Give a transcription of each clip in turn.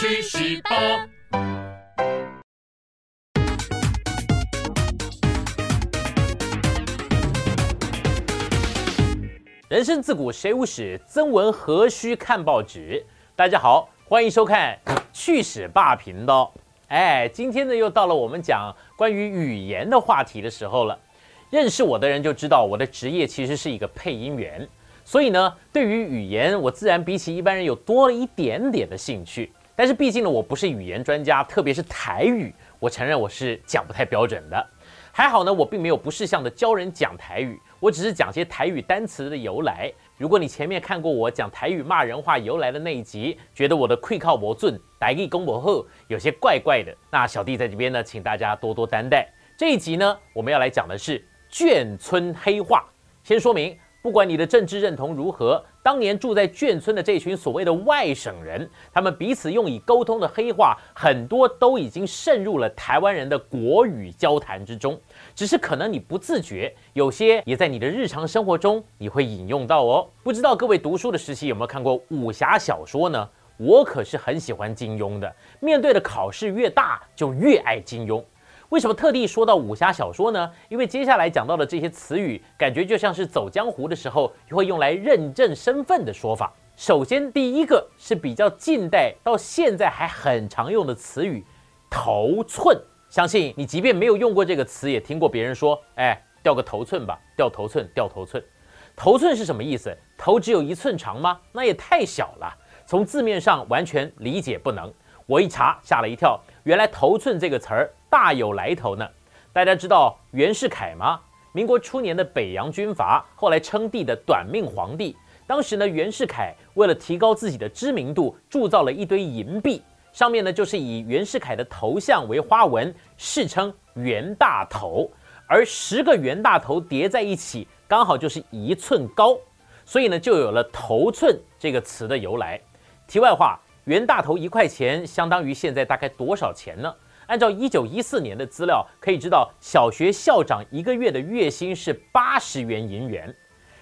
去十八。人生自古谁无死，曾闻何须看报纸？大家好，欢迎收看趣史霸频道。哎，今天呢又到了我们讲关于语言的话题的时候了。认识我的人就知道，我的职业其实是一个配音员，所以呢，对于语言，我自然比起一般人有多了一点点的兴趣。但是毕竟呢，我不是语言专家，特别是台语，我承认我是讲不太标准的。还好呢，我并没有不识相的教人讲台语，我只是讲些台语单词的由来。如果你前面看过我讲台语骂人话由来的那一集，觉得我的愧靠伯尊台语公伯后有些怪怪的，那小弟在这边呢，请大家多多担待。这一集呢，我们要来讲的是眷村黑话。先说明。不管你的政治认同如何，当年住在眷村的这群所谓的外省人，他们彼此用以沟通的黑话，很多都已经渗入了台湾人的国语交谈之中。只是可能你不自觉，有些也在你的日常生活中你会引用到哦。不知道各位读书的时期有没有看过武侠小说呢？我可是很喜欢金庸的，面对的考试越大，就越爱金庸。为什么特地说到武侠小说呢？因为接下来讲到的这些词语，感觉就像是走江湖的时候会用来认证身份的说法。首先，第一个是比较近代到现在还很常用的词语“头寸”。相信你即便没有用过这个词，也听过别人说：“哎，掉个头寸吧，掉头寸，掉头寸。”头寸是什么意思？头只有一寸长吗？那也太小了，从字面上完全理解不能。我一查，吓了一跳，原来“头寸”这个词儿。大有来头呢！大家知道袁世凯吗？民国初年的北洋军阀，后来称帝的短命皇帝。当时呢，袁世凯为了提高自己的知名度，铸造了一堆银币，上面呢就是以袁世凯的头像为花纹，世称袁大头。而十个袁大头叠在一起，刚好就是一寸高，所以呢就有了“头寸”这个词的由来。题外话，袁大头一块钱相当于现在大概多少钱呢？按照一九一四年的资料，可以知道小学校长一个月的月薪是八十元银元。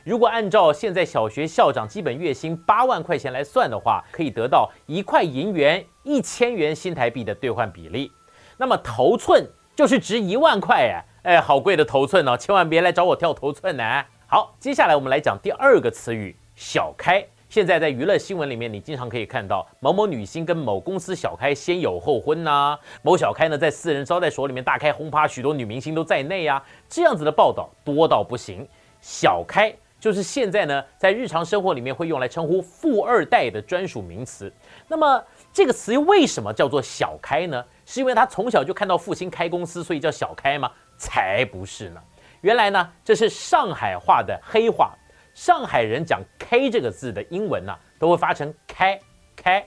如果按照现在小学校长基本月薪八万块钱来算的话，可以得到一块银元一千元新台币的兑换比例。那么头寸就是值一万块哎，哎，好贵的头寸哦，千万别来找我跳头寸呢。好，接下来我们来讲第二个词语小开。现在在娱乐新闻里面，你经常可以看到某某女星跟某公司小开先有后婚呐，某小开呢在私人招待所里面大开轰趴，许多女明星都在内啊，这样子的报道多到不行。小开就是现在呢在日常生活里面会用来称呼富二代的专属名词。那么这个词又为什么叫做小开呢？是因为他从小就看到父亲开公司，所以叫小开吗？才不是呢。原来呢这是上海话的黑话。上海人讲 “K” 这个字的英文呢，都会发成开开，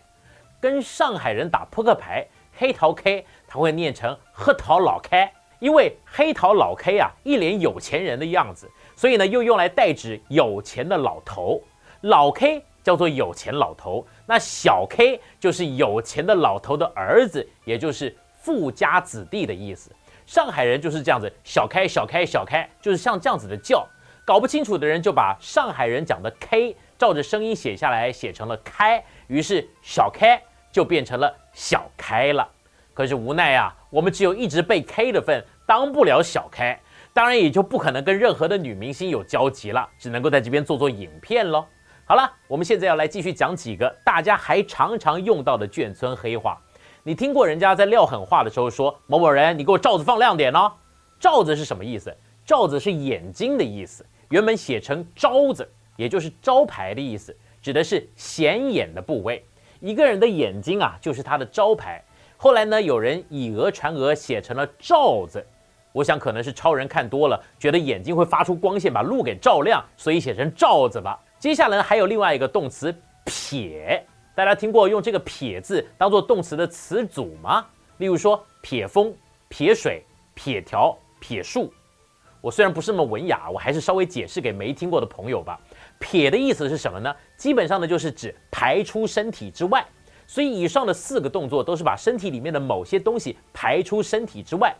跟上海人打扑克牌，黑桃 K，他会念成黑桃老开，因为黑桃老 K 啊，一脸有钱人的样子，所以呢，又用来代指有钱的老头。老 K 叫做有钱老头，那小 K 就是有钱的老头的儿子，也就是富家子弟的意思。上海人就是这样子，小开小开小开，就是像这样子的叫。搞不清楚的人就把上海人讲的 K 照着声音写下来，写成了开，于是小开就变成了小开了。可是无奈啊，我们只有一直被 K 的份，当不了小开，当然也就不可能跟任何的女明星有交集了，只能够在这边做做影片喽。好了，我们现在要来继续讲几个大家还常常用到的眷村黑话。你听过人家在撂狠话的时候说某某人，你给我罩子放亮点哦？罩子是什么意思？罩子是眼睛的意思，原本写成招子，也就是招牌的意思，指的是显眼的部位。一个人的眼睛啊，就是他的招牌。后来呢，有人以讹传讹，写成了罩子。我想可能是超人看多了，觉得眼睛会发出光线，把路给照亮，所以写成罩子吧。接下来还有另外一个动词撇，大家听过用这个撇字当做动词的词组吗？例如说撇风、撇水、撇条、撇树。我虽然不是那么文雅，我还是稍微解释给没听过的朋友吧。撇的意思是什么呢？基本上呢就是指排出身体之外。所以以上的四个动作都是把身体里面的某些东西排出身体之外。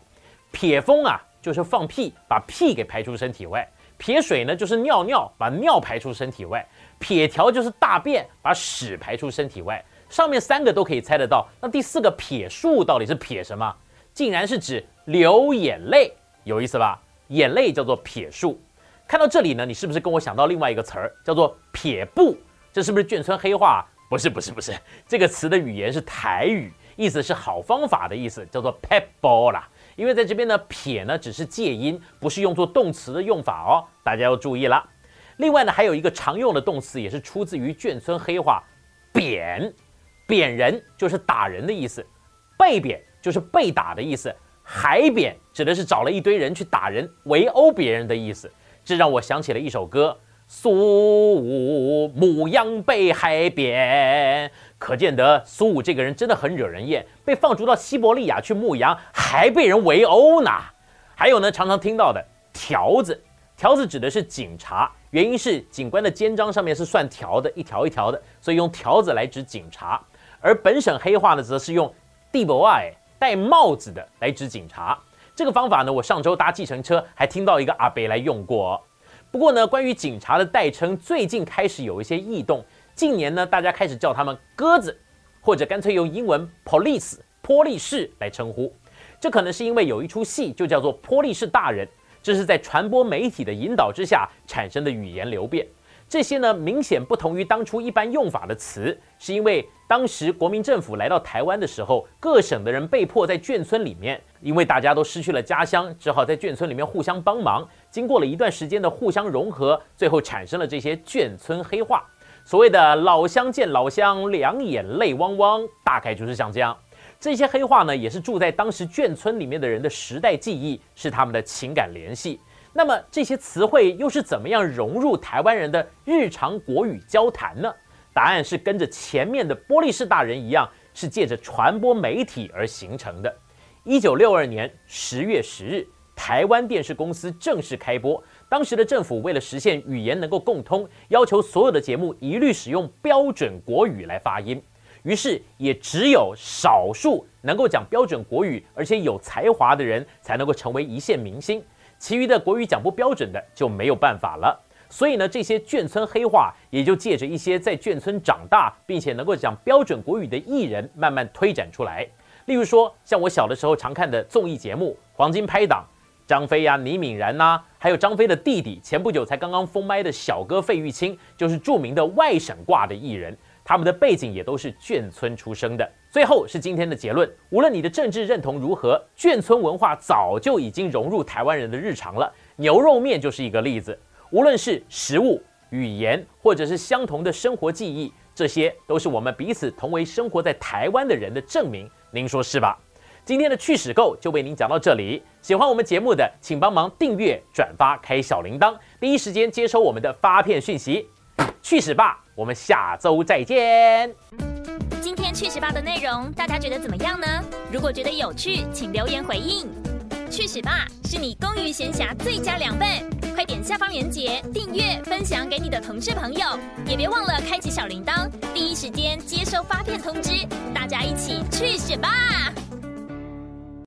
撇风啊，就是放屁，把屁给排出身体外；撇水呢，就是尿尿，把尿排出身体外；撇条就是大便，把屎排出身体外；上面三个都可以猜得到，那第四个撇数到底是撇什么？竟然是指流眼泪，有意思吧？眼泪叫做撇数。看到这里呢，你是不是跟我想到另外一个词儿，叫做撇步？这是不是眷村黑话？不是，不是，不是。这个词的语言是台语，意思是好方法的意思，叫做 pebble 啦。因为在这边呢，撇呢只是介音，不是用作动词的用法哦，大家要注意了。另外呢，还有一个常用的动词，也是出自于眷村黑话，扁，扁人就是打人的意思，被扁就是被打的意思，海扁指的是找了一堆人去打人、围殴别人的意思。这让我想起了一首歌。苏武牧羊被海扁，可见得苏武这个人真的很惹人厌，被放逐到西伯利亚去牧羊，还被人围殴呢。还有呢，常常听到的条子，条子指的是警察，原因是警官的肩章上面是算条的，一条一条的，所以用条子来指警察。而本省黑话呢，则是用地伯爱戴帽子的来指警察。这个方法呢，我上周搭计程车还听到一个阿伯来用过。不过呢，关于警察的代称，最近开始有一些异动。近年呢，大家开始叫他们“鸽子”，或者干脆用英文 “police” 波利士来称呼。这可能是因为有一出戏就叫做《波利士大人》，这是在传播媒体的引导之下产生的语言流变。这些呢，明显不同于当初一般用法的词，是因为当时国民政府来到台湾的时候，各省的人被迫在眷村里面，因为大家都失去了家乡，只好在眷村里面互相帮忙。经过了一段时间的互相融合，最后产生了这些眷村黑话。所谓的老乡见老乡，两眼泪汪汪，大概就是像这样。这些黑话呢，也是住在当时眷村里面的人的时代记忆，是他们的情感联系。那么这些词汇又是怎么样融入台湾人的日常国语交谈呢？答案是跟着前面的波利士大人一样，是借着传播媒体而形成的。一九六二年十月十日，台湾电视公司正式开播。当时的政府为了实现语言能够共通，要求所有的节目一律使用标准国语来发音。于是也只有少数能够讲标准国语而且有才华的人才能够成为一线明星。其余的国语讲不标准的就没有办法了，所以呢，这些眷村黑话也就借着一些在眷村长大并且能够讲标准国语的艺人慢慢推展出来。例如说，像我小的时候常看的综艺节目《黄金拍档》，张飞呀、倪敏然呐，还有张飞的弟弟，前不久才刚刚封麦的小哥费玉清，就是著名的外省挂的艺人。他们的背景也都是眷村出生的。最后是今天的结论：无论你的政治认同如何，眷村文化早就已经融入台湾人的日常了。牛肉面就是一个例子。无论是食物、语言，或者是相同的生活记忆，这些都是我们彼此同为生活在台湾的人的证明。您说是吧？今天的趣史购就为您讲到这里。喜欢我们节目的，请帮忙订阅、转发、开小铃铛，第一时间接收我们的发片讯息。去史吧，我们下周再见。今天去史吧的内容，大家觉得怎么样呢？如果觉得有趣，请留言回应。去史吧是你工余闲暇最佳良伴，快点下方链接订阅、分享给你的同事朋友，也别忘了开启小铃铛，第一时间接收发片通知。大家一起去史吧！